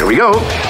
Here we go.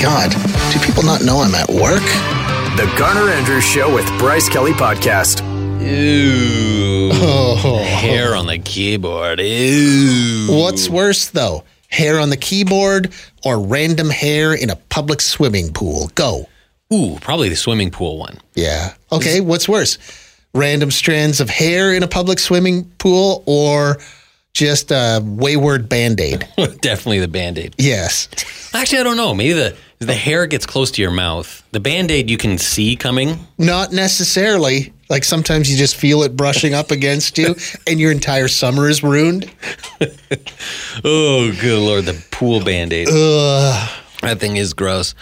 God, do people not know I'm at work? The Garner Andrews Show with Bryce Kelly Podcast. Ew. Oh. Hair on the keyboard. Ew. What's worse though? Hair on the keyboard or random hair in a public swimming pool? Go. Ooh, probably the swimming pool one. Yeah. Okay, what's worse? Random strands of hair in a public swimming pool or just a wayward band aid? Definitely the band aid. Yes. Actually, I don't know. Maybe the the hair gets close to your mouth. The band aid you can see coming. Not necessarily. Like sometimes you just feel it brushing up against you and your entire summer is ruined. Oh, good lord, the pool band aid. That thing is gross.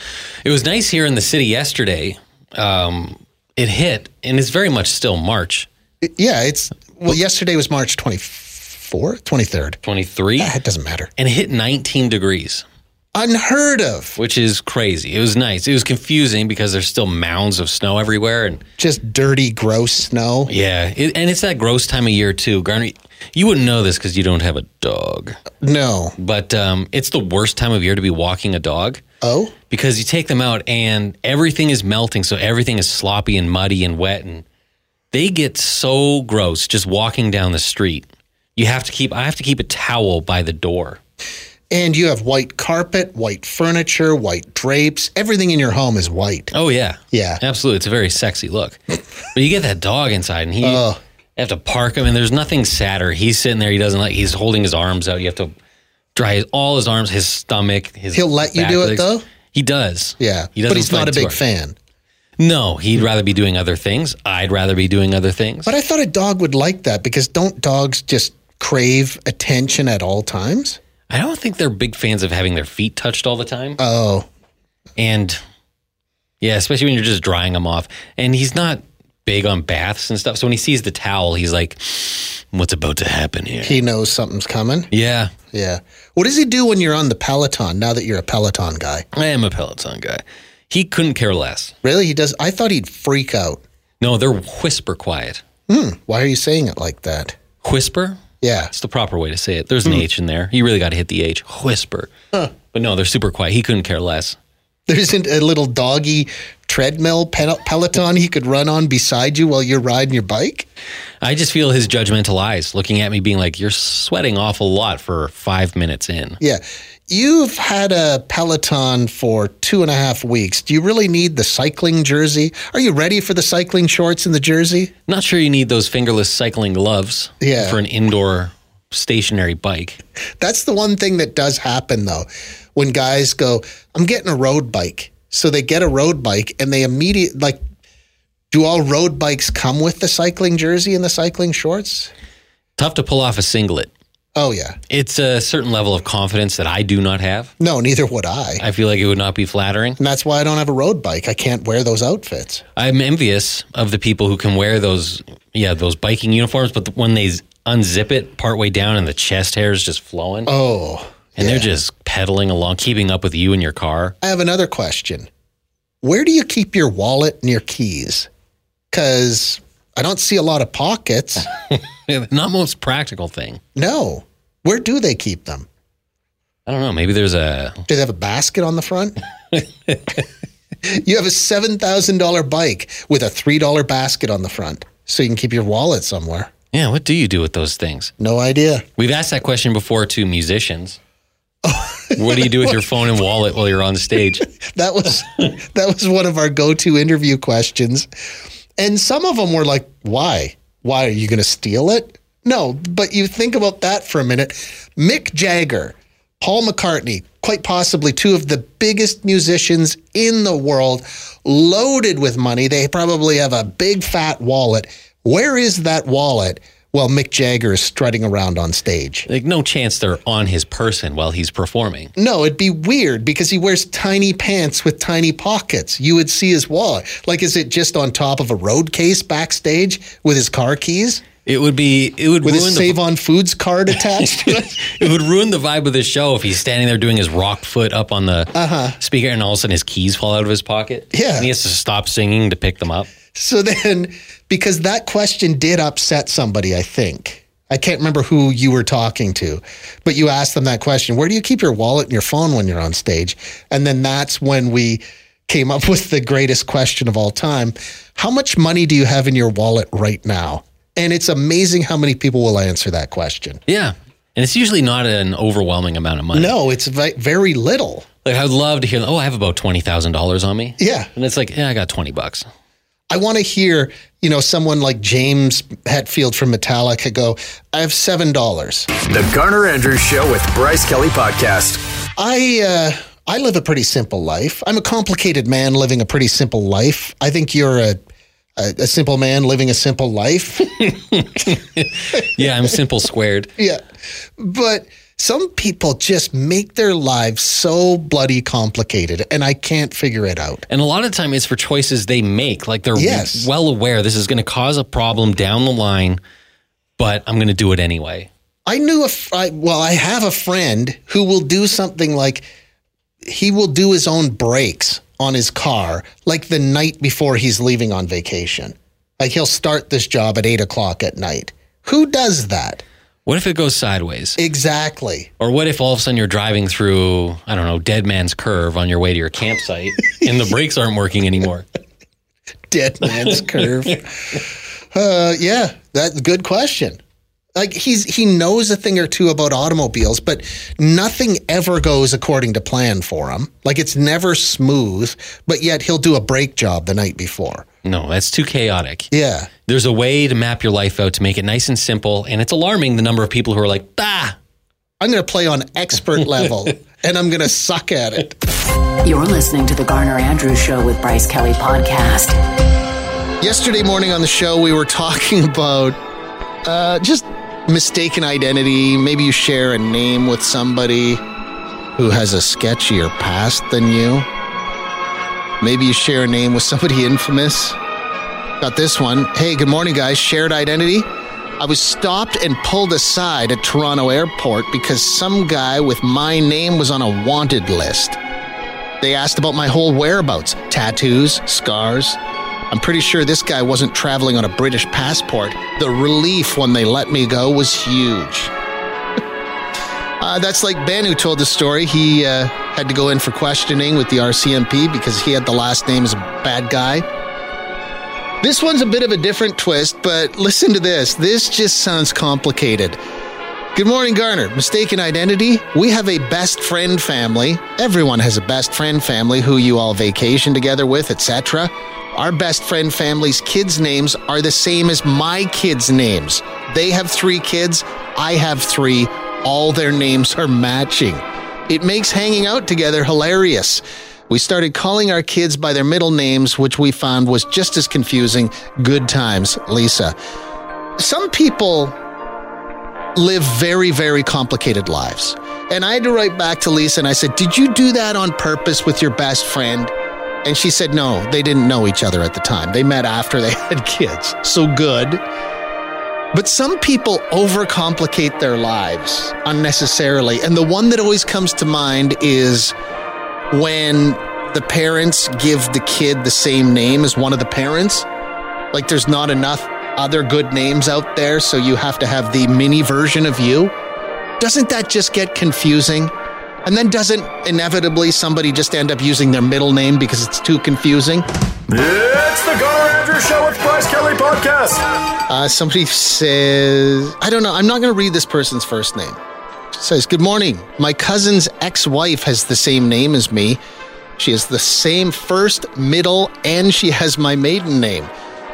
It was nice here in the city yesterday. Um, it hit, and it's very much still March Yeah, it's well yesterday was March 24th, 23rd. 23, Ah, It doesn't matter. and it hit 19 degrees, Unheard of. which is crazy. It was nice. It was confusing because there's still mounds of snow everywhere, and Just dirty, gross snow. yeah, it, and it's that gross time of year too. Garner, you wouldn't know this because you don't have a dog, No. but um, it's the worst time of year to be walking a dog. Oh? because you take them out and everything is melting so everything is sloppy and muddy and wet and they get so gross just walking down the street you have to keep i have to keep a towel by the door And you have white carpet, white furniture, white drapes. Everything in your home is white. oh yeah Yeah. absolutely it's a very sexy look but you get that dog inside and he oh. you have to park him and there's nothing sadder he's sitting there he doesn't like he's holding his arms out you have to dry his- all his arms his stomach his He'll let you do it, though? he does Yeah. he but he's not a big hard. fan. no he'd rather be doing other things i'd rather be doing other things But I thought a dog would like that because don't dogs just crave attention at all times? I don't think they're big fans of having their feet touched all the time. Oh, and yeah, especially when you're just drying them off. And he's not big on baths and stuff. So when he sees the towel, he's like, what's about to happen here? he knows something's coming. yeah, Yeah. What does he do when you're on the Peloton now that you're a Peloton guy? I am a Peloton guy. He couldn't care less. Really? He does? I thought he'd freak out. No, they're whisper quiet. Hmm. Why are you saying it like that? Whisper? Yeah. It's the proper way to say it. There's an hmm. H in there. You really got to hit the H. Whisper. But no, they're super quiet. He couldn't care less. There isn't a little doggy treadmill Pel- Peloton he could run on beside you while you're riding your bike? I just feel his judgmental eyes looking at me, being like, "You're sweating awful lot for five minutes in." Yeah. You've had a Peloton for two and a half weeks. Do you really need the cycling jersey? Are you ready for the cycling shorts and the jersey? Not sure you need those fingerless cycling gloves Yeah. for an indoor stationary bike. That's the one thing that does happen though. When guys go, I'm getting a road bike. So they get a road bike and they immediately like do all road bikes come with the cycling jersey and the cycling shorts? Tough to pull off a singlet. Oh yeah. It's a certain level of confidence that I do not have. No, neither would I. I feel like it would not be flattering. And that's why I don't have a road bike. I can't wear those outfits. I'm envious of the people who can wear those, yeah, those biking uniforms, but when they unzip it partway down and the chest hair is just flowing, Oh. and they're just pedaling along, keeping up with you in your car. I have another question. Where do you keep your wallet and your keys? Because I don't see a lot of pockets. Not most practical thing. no. Where do they keep them? I don't know. Maybe there's a Do they have a basket on the front? you have a $7,000 bike with a $3 basket on the front. So you can keep your wallet somewhere. yeah. What do you do with those things? No idea. We've asked that question before to musicians. what do you do with your phone and wallet while you're on stage? That was that was one of our go-to interview questions. And some of them were like, "Why? Why are you going to steal it?" No, but you think about that for a minute. Mick Jagger, Paul McCartney, quite possibly two of the biggest musicians in the world, loaded with money. They probably have a big fat wallet. Where is that wallet while Mick Jagger is strutting around on stage. Like no chance they're on his person while he's performing. No, it'd be weird because he wears tiny pants with tiny pockets. You would see his wallet. Like, is it just on top of a road case backstage with his car keys? It would be it would With ruin his the Save on Foods card attached to it? it would ruin the vibe of the show if he's standing there doing his rock foot up on the uh-huh. speaker and all of a sudden his keys fall out of his pocket. Yeah. And he has to stop singing to pick them up. So then, because that question did upset somebody, I think. I can't remember who you were talking to, but you asked them that question Where do you keep your wallet and your phone when you're on stage? And then that's when we came up with the greatest question of all time How much money do you have in your wallet right now? And it's amazing how many people will answer that question. Yeah. And it's usually not an overwhelming amount of money. No, it's very little. Like I would love to hear, oh, I have about twenty thousand dollars on me. Yeah. And it's like, yeah, I got twenty bucks. I want to hear, you know, someone like James Hetfield from Metallica go, I have $7. The Garner Andrews Show with Bryce Kelly Podcast. I uh, I live a pretty simple life. I'm a complicated man living a pretty simple life. I think you're a a, a simple man living a simple life. Yeah, I'm simple squared. yeah, but some people just make their lives so bloody complicated, and I can't figure it out. And a lot of the time it's for choices they make. Like they're Yes. well aware this is going to cause a problem down the line, but I'm going to do it anyway. I knew a I, well, I have a friend who will do something like he will do his own brakes on his car like the night before he's leaving on vacation. Like he'll start this job at eight o'clock at night. Who does that? What if it goes sideways? Exactly. Or what if all of a sudden you're driving through, I don't know, Dead Man's Curve on your way to your campsite and the brakes aren't working anymore? Dead man's curve. Uh, yeah, that's a good question. Like he's he knows a thing or two about automobiles, but nothing ever goes according to plan for him. Like it's never smooth, but yet he'll do a brake job the night before. No, that's too chaotic. Yeah. There's a way to map your life out to make it nice and simple. And it's alarming the number of people who are like, "Bah, I'm going to play on expert level and I'm going to suck at it. You're listening to the Garner Andrews Show with Bryce Kelly Podcast. Yesterday morning on the show, we were talking about uh, just mistaken identity. Maybe you share a name with somebody who has a sketchier past than you. Maybe you share a name with somebody infamous. Got this one. Hey, good morning, guys. Shared identity. I was stopped and pulled aside at Toronto Airport because some guy with my name was on a wanted list. They asked about my whole whereabouts tattoos, scars. I'm pretty sure this guy wasn't traveling on a British passport. The relief when they let me go was huge. uh, that's like Ben who told the story. He uh, had to go in for questioning with the RCMP because he had the last name as a bad guy. This one's a bit of a different twist, but listen to this. This just sounds complicated. Good morning, Garner. Mistaken identity. We have a best friend family. Everyone has a best friend family who you all vacation together with, etc. Our best friend family's kids' names are the same as my kids' names. They have three kids. I have three. All their names are matching. It makes hanging out together hilarious. We started calling our kids by their middle names, which we found was just as confusing. Good times, Lisa. Some people live very, very complicated lives. And I had to write back to Lisa and I said, Did you do that on purpose with your best friend? And she said, No, they didn't know each other at the time. They met after they had kids. So good. But some people overcomplicate their lives unnecessarily. And the one that always comes to mind is when the parents give the kid the same name as one of the parents. Like there's not enough other good names out there, so you have to have the mini version of you. Doesn't that just get confusing? And then doesn't inevitably somebody just end up using their middle name because it's too confusing? It's the Garner Andrews Show with Bryce Kelly Podcast. Uh, somebody says, I don't know, I'm not going to read this person's first name. It says, Good morning. My cousin's ex wife has the same name as me. She has the same first, middle, and she has my maiden name.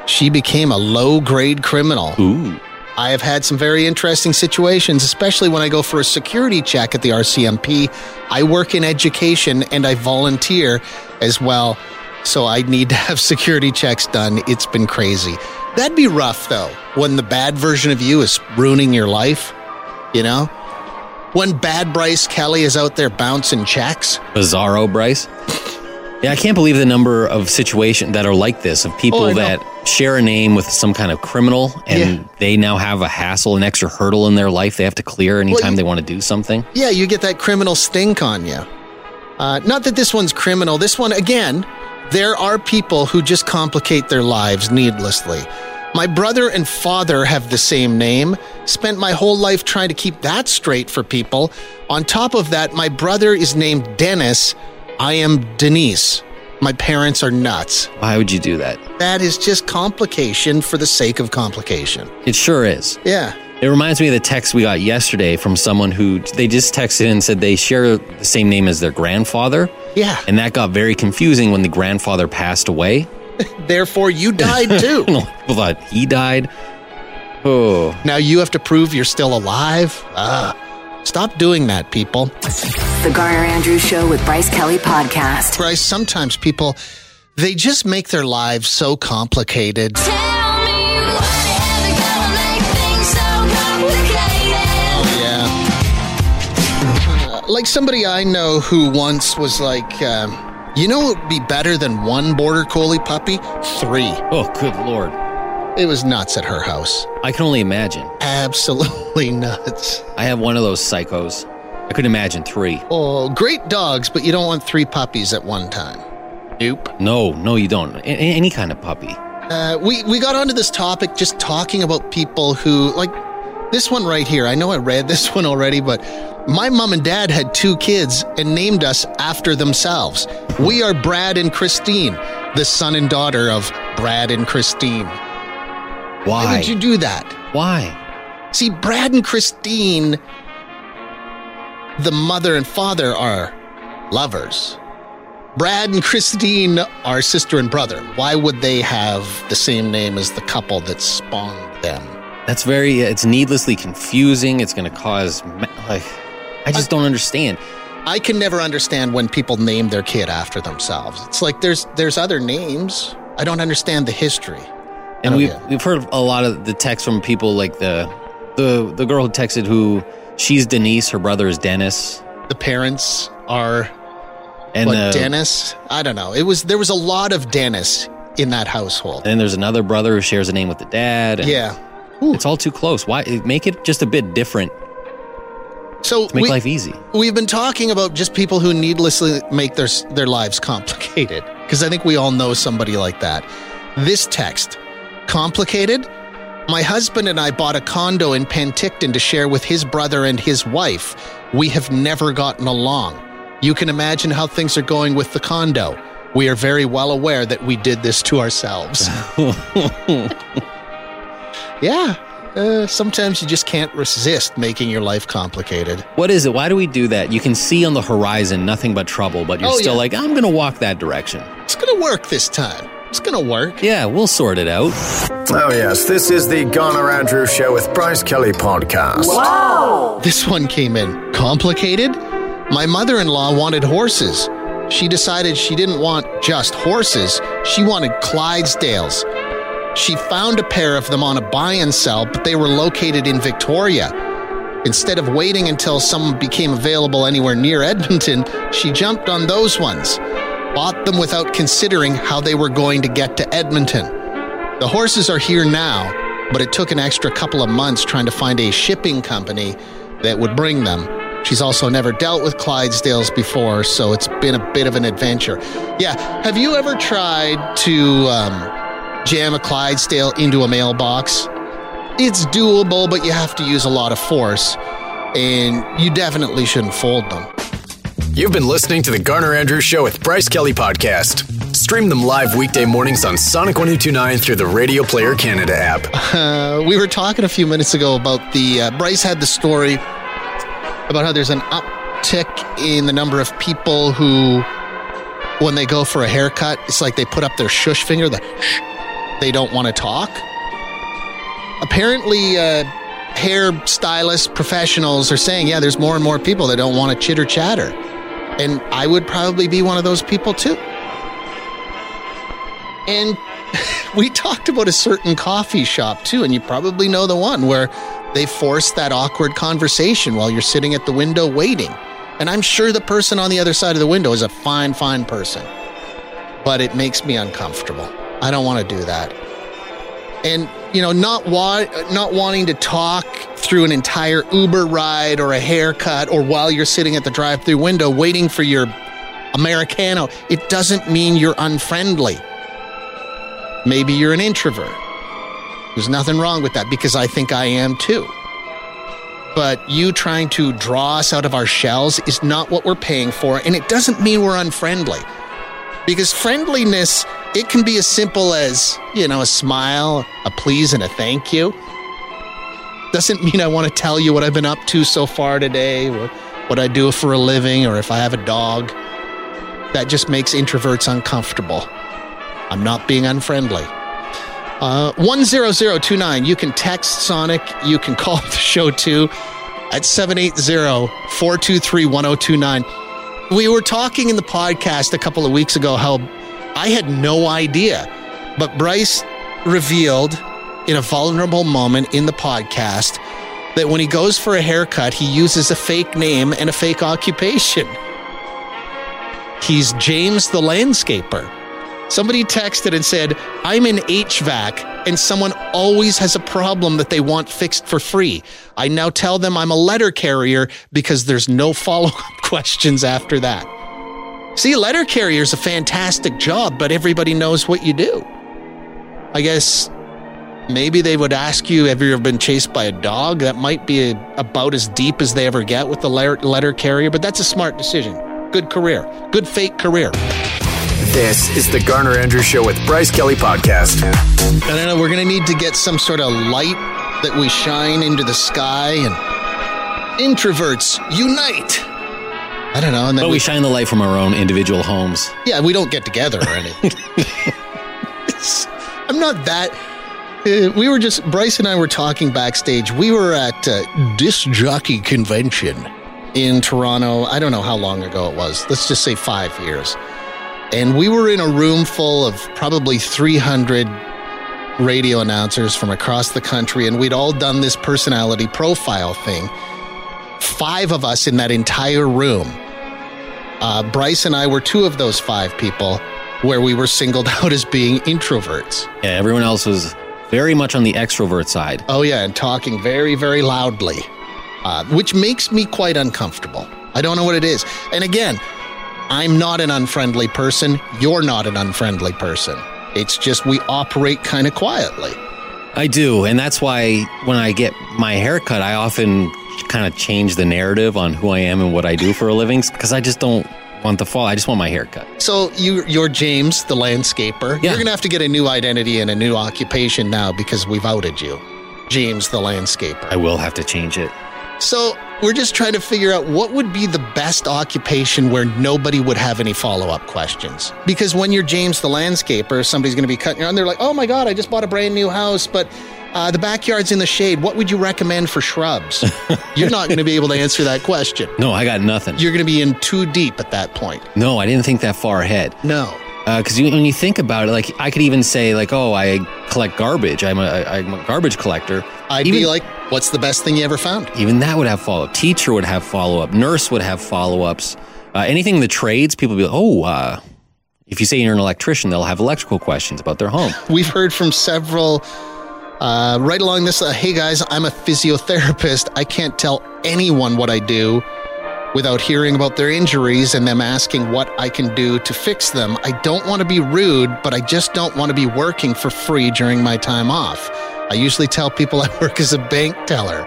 She became a low grade criminal. ooh. I have had some very interesting situations, especially when I go for a security check at the RCMP. I work in education and I volunteer as well, so I need to have security checks done. It's been crazy. That'd be rough though, when the bad version of you is ruining your life, you know? When bad Bryce Kelly is out there bouncing checks. Bizarro Bryce. Yeah, I can't believe the number of situations that are like this of people Oh, that share a name with some kind of criminal and Yeah. they now have a hassle, an extra hurdle in their life they have to clear anytime you- they want to do something. Yeah, you get that criminal stink on you. Uh, not that this one's criminal. This one, again, there are people who just complicate their lives needlessly. My brother and father have the same name. Spent my whole life trying to keep that straight for people. On top of that, my brother is named Dennis. I am Denise. My parents are nuts. Why would you do that? That is just complication for the sake of complication. It sure is. Yeah. It reminds me of the text we got yesterday from someone who they just texted and said they share the same name as their grandfather. Yeah. And that got very confusing when the grandfather passed away. Therefore, you died too. but he died. Oh, Now you have to prove you're still alive? Ah, stop doing that, people. The Garner Andrews Show with Bryce Kelly Podcast. Bryce, sometimes people, they just make their lives so complicated. Oh yeah. Uh, like somebody I know who once was like, um, you know what would be better than one border collie puppy? Three. oh, good lord! It was nuts at her house. I can only imagine. Absolutely nuts. I have one of those psychos. I could imagine three. Oh, great dogs, but you don't want three puppies at one time. Nope. No, no, you don't. A- any kind of puppy. Uh, we we got onto this topic just talking about people who like this one right here. I know I read this one already, but my mom and dad had two kids and named us after themselves. We are Brad and Christine, the son and daughter of Brad and Christine. Why Why? would you do that? Why? See, Brad and Christine, the mother and father are lovers. Brad and Christine are sister and brother. Why would they have the same name as the couple that spawned them? That's very. It's needlessly confusing. It's going to cause like. I just don't understand. I can never understand when people name their kid after themselves. It's like there's there's other names. I don't understand the history. And Oh, we've yeah. we've heard a lot of the texts from people like the the the girl who texted who she's Denise, her brother is Dennis, The parents are and what the, Dennis? I don't know. It was there was a lot of Dennis in that household. and then there's another brother who shares a name with the dad. And Yeah. it's all too close. Why make it just a bit different So to make we, life easy? We've been talking about just people who needlessly make their their lives complicated because I think we all know somebody like that. This text, complicated. My husband and I bought a condo in Penticton to share with his brother and his wife. We have never gotten along. You can imagine how things are going with the condo. We are very well aware that we did this to ourselves. yeah, uh, sometimes you just can't resist making your life complicated. What is it? Why do we do that? You can see on the horizon nothing but trouble, but you're Oh, still yeah. like, I'm going to walk that direction. It's gonna work this time. It's gonna work. Yeah, we'll sort it out. Oh, yes, this is the Garner Andrew Show with Bryce Kelly podcast. Wow. This one came in complicated. My mother in law wanted horses. She decided she didn't want just horses, she wanted Clydesdales. She found a pair of them on a buy and sell, but they were located in Victoria. Instead of waiting until some became available anywhere near Edmonton, she jumped on those ones. Bought them without considering how they were going to get to Edmonton. The horses are here now, but it took an extra couple of months trying to find a shipping company that would bring them. She's also never dealt with Clydesdales before, so it's been a bit of an adventure. Yeah, have you ever tried to um, jam a Clydesdale into a mailbox? It's doable, but you have to use a lot of force, and you definitely shouldn't fold them. You've been listening to the Garner Andrews Show with Bryce Kelly podcast. Stream them live weekday mornings on Sonic 1029 through the Radio Player Canada app. Uh, we were talking a few minutes ago about the uh, Bryce had the story about how there's an uptick in the number of people who, when they go for a haircut, it's like they put up their shush finger, the shh, they don't want to talk. Apparently, uh, hair stylists, professionals are saying, yeah, there's more and more people that don't want to chitter chatter. And I would probably be one of those people too. And we talked about a certain coffee shop too, and you probably know the one where they force that awkward conversation while you're sitting at the window waiting. And I'm sure the person on the other side of the window is a fine, fine person. But it makes me uncomfortable. I don't want to do that. And you know, not wa- not wanting to talk through an entire Uber ride or a haircut or while you're sitting at the drive-through window waiting for your Americano, it doesn't mean you're unfriendly. Maybe you're an introvert. There's nothing wrong with that because I think I am too. But you trying to draw us out of our shells is not what we're paying for, and it doesn't mean we're unfriendly. Because friendliness, it can be as simple as, you know, a smile, a please, and a thank you. Doesn't mean I want to tell you what I've been up to so far today, what, what I do for a living, or if I have a dog. That just makes introverts uncomfortable. I'm not being unfriendly. Uh, 10029, you can text Sonic, you can call the show too at 780 423 1029. We were talking in the podcast a couple of weeks ago how I had no idea, but Bryce revealed in a vulnerable moment in the podcast that when he goes for a haircut, he uses a fake name and a fake occupation. He's James the landscaper. Somebody texted and said, I'm in HVAC, and someone always has a problem that they want fixed for free. I now tell them I'm a letter carrier because there's no follow up questions after that. See, letter carrier is a fantastic job, but everybody knows what you do. I guess maybe they would ask you, Have you ever been chased by a dog? That might be a, about as deep as they ever get with the letter, letter carrier, but that's a smart decision. Good career, good fake career. This is the Garner Andrews Show with Bryce Kelly Podcast. I don't know. We're going to need to get some sort of light that we shine into the sky and introverts unite. I don't know. And then But we, we shine the light from our own individual homes. yeah, we don't get together or anything. I'm not that. Uh, we were just Bryce and I were talking backstage. We were at uh, Disc Jockey Convention in Toronto. I don't know how long ago it was. Let's just say five years. And we were in a room full of probably 300 radio announcers from across the country, and we'd all done this personality profile thing. Five of us in that entire room. Uh, Bryce and I were two of those five people where we were singled out as being introverts. Yeah, everyone else was very much on the extrovert side. Oh, yeah, and talking very, very loudly, uh, which makes me quite uncomfortable. I don't know what it is. And again, I'm not an unfriendly person. You're not an unfriendly person. It's just we operate kind of quietly. I do, and that's why when I get my haircut, I often kind of change the narrative on who I am and what I do for a living because I just don't want the fall. I just want my haircut. So you, you're James, the landscaper. Yeah. You're gonna have to get a new identity and a new occupation now because we've outed you, James, the landscaper. I will have to change it. So we're just trying to figure out what would be the best occupation where nobody would have any follow up questions. Because when you're James the landscaper, somebody's going to be cutting your lawn. They're like, oh my God, I just bought a brand new house, but uh, the backyard's in the shade. What would you recommend for shrubs? you're not going to be able to answer that question. No, I got nothing. You're going to be in too deep at that point. no, I didn't think that far ahead. No. Because you when you think about it, like I could even say like, oh, I collect garbage. I'm a I'm a garbage collector. I'd even, be like, what's the best thing you ever found? even that would have follow up. Teacher would have follow up. Nurse would have follow ups. Uh, anything in the trades, people would be like, oh, uh, if you say you're an electrician, they'll have electrical questions about their home. We've heard from several uh, right along this. Uh, hey guys, I'm a physiotherapist. I can't tell anyone what I do without hearing about their injuries and them asking what I can do to fix them. I don't want to be rude, but I just don't want to be working for free during my time off. I usually tell people I work as a bank teller.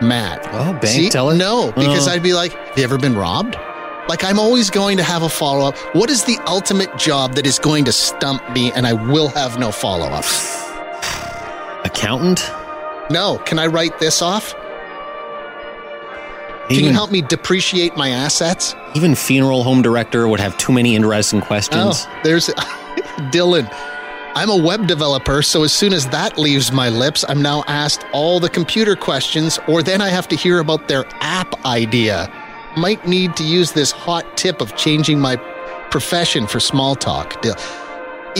Matt. Oh, bank See? teller? No, because Oh. I'd be like, have you ever been robbed? Like, I'm always going to have a follow up. What is the ultimate job that is going to stump me and I will have no follow up? Accountant? No. Can I write this off? Can you help me depreciate my assets? Even funeral home director would have too many interesting questions. Oh, there's Dylan. I'm a web developer, so as soon as that leaves my lips, I'm now asked all the computer questions, or then I have to hear about their app idea. Might need to use this hot tip of changing my profession for small talk. Dil-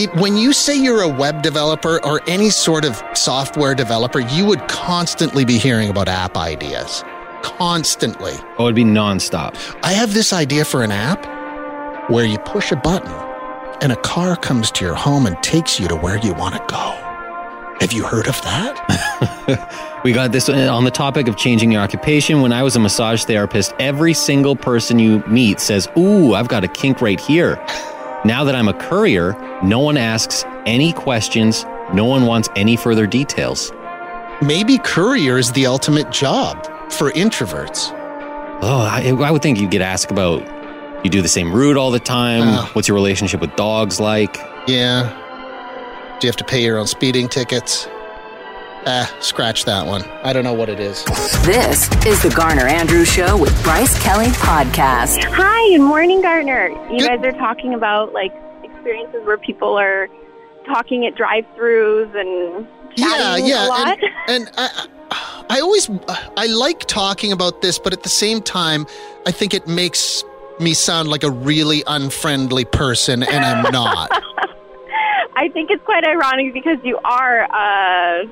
it, when you say you're a web developer or any sort of software developer, you would constantly be hearing about app ideas. Constantly. Oh, it'd be nonstop. I have this idea for an app where you push a button and a car comes to your home and takes you to where you want to go. Have you heard of that? We got this uh, on the topic of changing your occupation. When I was a massage therapist, every single person you meet says, Ooh, I've got a kink right here. Now that I'm a courier, no one asks any questions. No one wants any further details. Maybe courier is the ultimate job for introverts. Oh, I, I would think you'd get asked about you do the same route all the time. Oh. What's your relationship with dogs like? Yeah. Do you have to pay your own speeding tickets? Ah, scratch that one. I don't know what it is. This is the Garner Andrews Show with Bryce Kelly Podcast. Hi, good morning, Garner. You Good- guys are talking about like experiences where people are talking at drive-throughs and Yeah, chatting yeah. a lot. And, and I, I always, I like talking about this, but at the same time, I think it makes me sound like a really unfriendly person, and I'm not. I think it's quite ironic because you are a,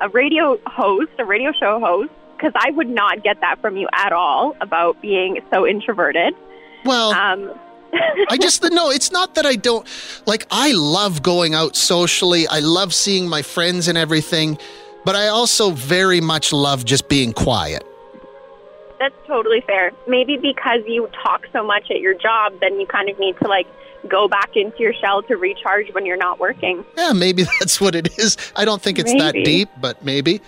a radio host, a radio show host. Because I would not get that from you at all about being so introverted. Well, Um, I just no, it's not that I don't like I love going out socially. I love seeing my friends and everything, but I also very much love just being quiet. That's totally fair. Maybe because you talk so much at your job, then you kind of need to like go back into your shell to recharge when you're not working. Yeah, maybe that's what it is. I don't think it's that deep, but maybe.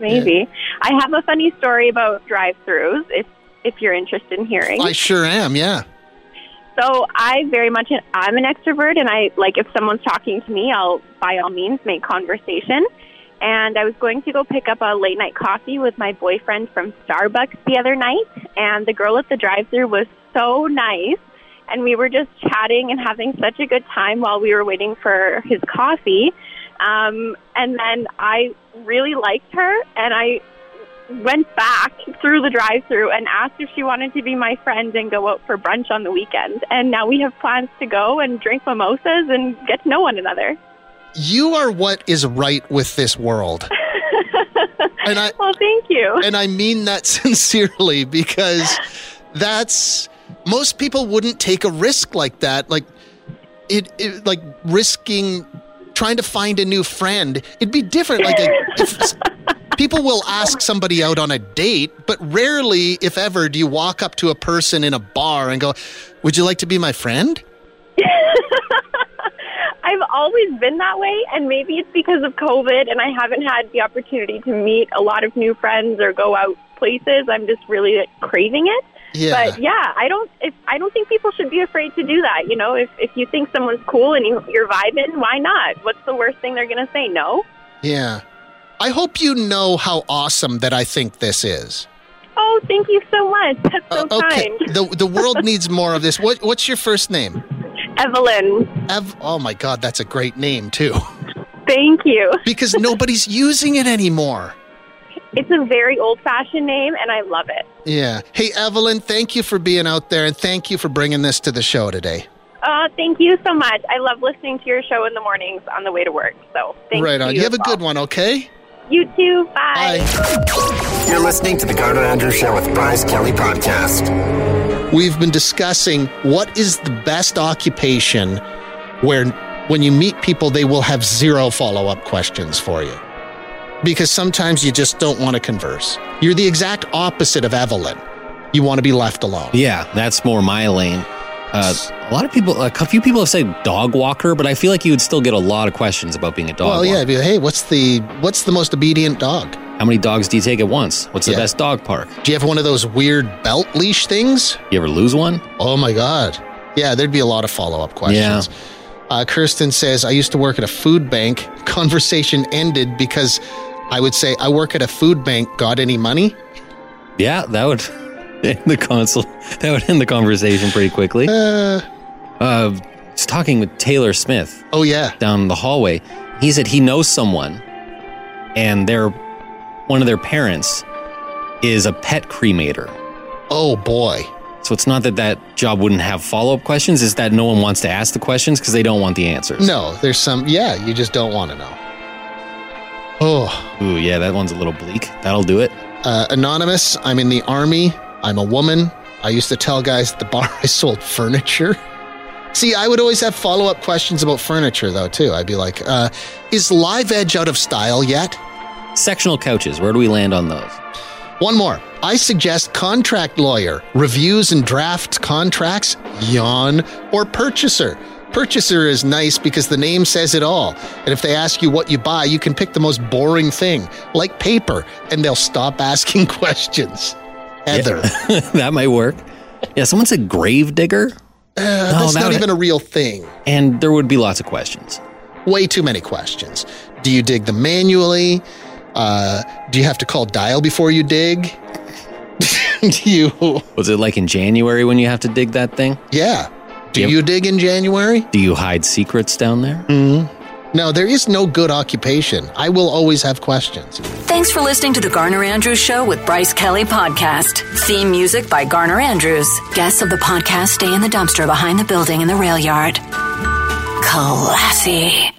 Maybe. I have a funny story about drive-throughs if if you're interested in hearing. I sure am, yeah. So I very much I'm an extrovert, and I like if someone's talking to me, I'll by all means make conversation. And I was going to go pick up a late night coffee with my boyfriend from Starbucks the other night, and the girl at the drive-through was so nice, and we were just chatting and having such a good time while we were waiting for his coffee. Um, and then I really liked her, and I went back through the drive-through and asked if she wanted to be my friend and go out for brunch on the weekend. And now we have plans to go and drink mimosas and get to know one another. You are what is right with this world. and I Well, thank you. and I mean that sincerely because that's most people wouldn't take a risk like that. Like it, it like risking trying to find a new friend. It'd be different. Like a, people will ask somebody out on a date, but rarely, if ever, do you walk up to a person in a bar and go, "Would you like to be my friend?" I've always been that way, and maybe it's because of COVID, and I haven't had the opportunity to meet a lot of new friends or go out places. I'm just really craving it. Yeah. But yeah, I don't. If I don't think people should be afraid to do that. You know, if if you think someone's cool and you, you're vibing, why not? What's the worst thing they're going to say? No. Yeah. I hope you know how awesome that I think this is. Oh, thank you so much. That's so Uh, okay. kind. The the world needs more of this. What what's your first name? Evelyn, Ev. Oh my God, that's a great name too. thank you. Because nobody's using it anymore. It's a very old fashioned name, and I love it. Yeah. Hey Evelyn, thank you for being out there, and thank you for bringing this to the show today. Uh, thank you so much. I love listening to your show in the mornings on the way to work. So thank you. right on. you. You have a good one, okay? You too. Bye. Bye. You're listening to the Garner Andrews Show with Bryce Kelly Podcast. We've been discussing what is the best occupation where when you meet people, they will have zero follow up questions for you. Because sometimes you just don't want to converse. You're the exact opposite of Evelyn. You want to be left alone. Yeah, that's more my lane. Uh, a lot of people, a few people have said dog walker, but I feel like you would still get a lot of questions about being a dog Well, walker. yeah. Be like, Hey, what's the what's the most obedient dog? How many dogs do you take at once? What's the Yeah. best dog park? Do you have one of those weird belt leash things? You ever lose one? Oh my God. Yeah, there'd be a lot of follow up questions. Uh, Kirsten says, I used to work at a food bank. Conversation ended because I would say, I work at a food bank. Got any money? Yeah, that would end the console. That would end the conversation pretty quickly. Uh, Uh, just talking with Taylor Smith oh, yeah. down the hallway. He said he knows someone, and their one of their parents is a pet cremator. Oh, boy. So it's not that that job wouldn't have follow up questions, it's that no one wants to ask the questions because they don't want the answers. No, there's some, yeah, you just don't want to know. Oh, Ooh, yeah, that one's a little bleak. That'll do it. uh, anonymous. I'm in the army. I'm a woman. I used to tell guys at the bar I sold furniture. See, I would always have follow up questions about furniture, though, too. I'd be like, uh, is Live Edge out of style yet? Sectional couches, where do we land on those? One more. I suggest contract lawyer, reviews and drafts contracts, yawn, or purchaser. Purchaser is nice because the name says it all. And if they ask you what you buy, you can pick the most boring thing, like paper, and they'll stop asking questions. Heather. that might work. Yeah, someone said grave digger, Uh, that's that not would- even a real thing. and there would be lots of questions. Way too many questions. Do you dig them manually? Uh, do you have to call dial before you dig? do you? Was it like in January when you have to dig that thing? Yeah. Do Yep. you dig in January? Do you hide secrets down there? No, there is no good occupation. I will always have questions. Thanks for listening to the Garner Andrews Show with Bryce Kelly Podcast. Theme music by Garner Andrews. Guests of the podcast stay in the dumpster behind the building in the rail yard. Classy.